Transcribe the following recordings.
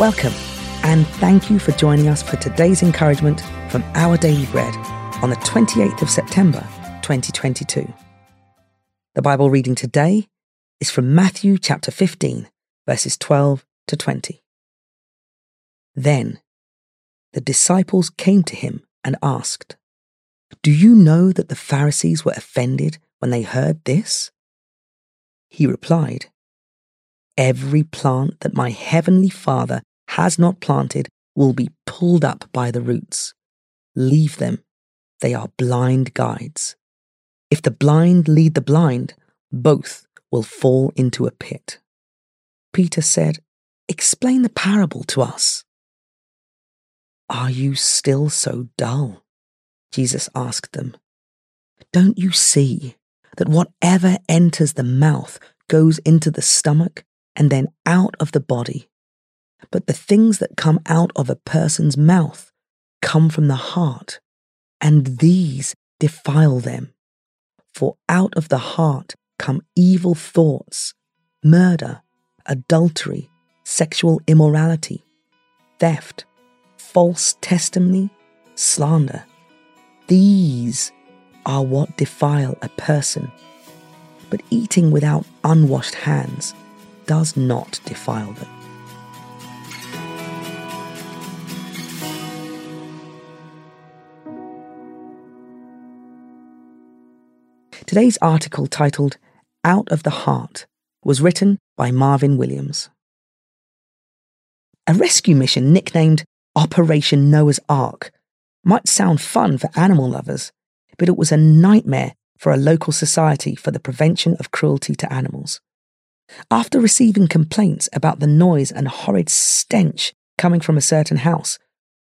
Welcome, and thank you for joining us for today's encouragement from Our Daily Bread on the 28th of September, 2022. The Bible reading today is from Matthew chapter 15, verses 12 to 20. Then the disciples came to him and asked, Do you know that the Pharisees were offended when they heard this? He replied, Every plant that my heavenly Father has not planted will be pulled up by the roots. Leave them, they are blind guides. If the blind lead the blind, both will fall into a pit. Peter said, Explain the parable to us. Are you still so dull? Jesus asked them. Don't you see that whatever enters the mouth goes into the stomach and then out of the body? But the things that come out of a person's mouth come from the heart, and these defile them. For out of the heart come evil thoughts, murder, adultery, sexual immorality, theft, false testimony, slander. These are what defile a person. But eating without unwashed hands does not defile them. Today's article, titled Out of the Heart, was written by Marvin Williams. A rescue mission nicknamed Operation Noah's Ark might sound fun for animal lovers, but it was a nightmare for a local society for the prevention of cruelty to animals. After receiving complaints about the noise and horrid stench coming from a certain house,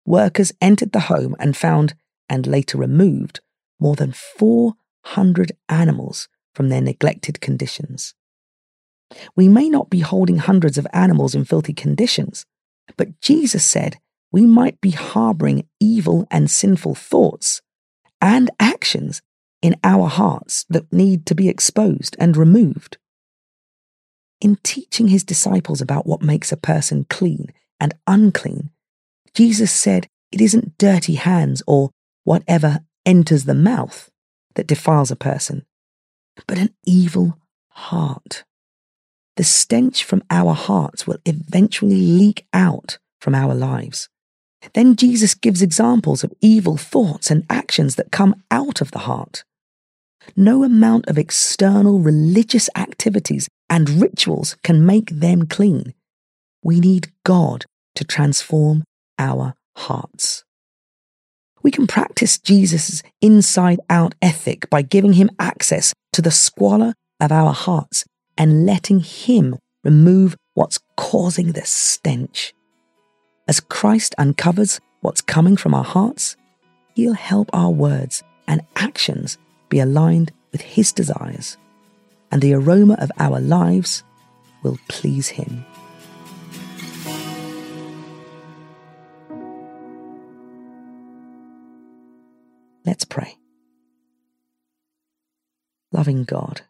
workers entered the home and found, and later removed, more than four hundred animals from their neglected conditions. We may not be holding hundreds of animals in filthy conditions, but Jesus said we might be harboring evil and sinful thoughts and actions in our hearts that need to be exposed and removed. In teaching his disciples about what makes a person clean and unclean, Jesus said it isn't dirty hands or whatever enters the mouth that defiles a person, but an evil heart. The stench from our hearts will eventually leak out from our lives. Then Jesus gives examples of evil thoughts and actions that come out of the heart. No amount of external religious activities and rituals can make them clean. We need God to transform our hearts. We can practice Jesus' inside out ethic by giving him access to the squalor of our hearts and letting him remove what's causing the stench. As Christ uncovers what's coming from our hearts, he'll help our words and actions be aligned with his desires, and the aroma of our lives will please him. Let's pray. Loving God,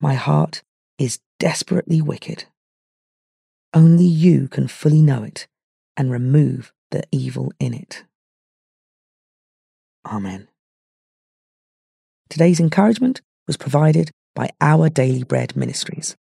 my heart is desperately wicked. Only you can fully know it and remove the evil in it. Amen. Today's encouragement was provided by Our Daily Bread Ministries.